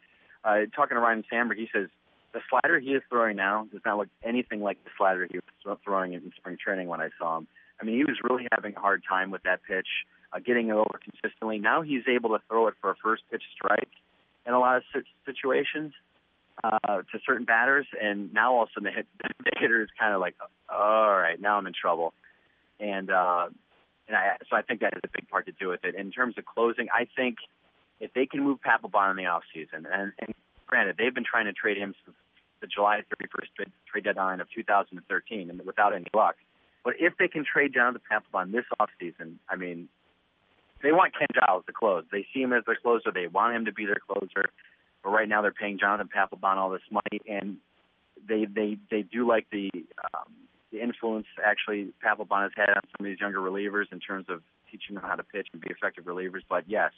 [SPEAKER 7] uh, talking to Ryne Sandberg, he says the slider he is throwing now does not look anything like the slider he was throwing in spring training when I saw him. I mean, he was really having a hard time with that pitch, uh, getting it over consistently. Now he's able to throw it for a first pitch strike in a lot of situations uh, to certain batters, and now all of a sudden the, hit, [laughs] the hitter is kind of like, all right, now I'm in trouble. And uh, and I, so I think that has a big part to do with it. In terms of closing, I think if they can move Papelbon in the off season, and, and granted, they've been trying to trade him since the July 31st trade, deadline of 2013 and without any luck. But if they can trade down to Papelbon this offseason, I mean, they want Ken Giles to close. They see him as their closer. They want him to be their closer. But right now they're paying Jonathan Papelbon all this money, and they they they do like the um, the influence actually Papelbon has had on some of these younger relievers in terms of teaching them how to pitch and be effective relievers. But yes,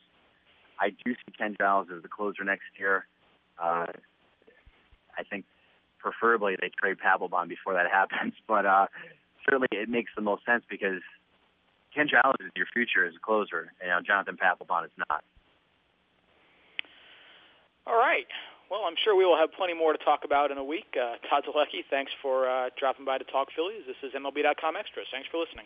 [SPEAKER 7] I do see Ken Giles as the closer next year. Uh, I think preferably they trade Papelbon before that [laughs] happens, but uh, certainly it makes the most sense because Ken Giles is your future as a closer, and you know, Jonathan Papelbon is not.
[SPEAKER 2] All right. Well, I'm sure we will have plenty more to talk about in a week. Uh, Todd Zolecki, thanks for uh, dropping by to talk Phillies. This is MLB.com Extras. Thanks for listening.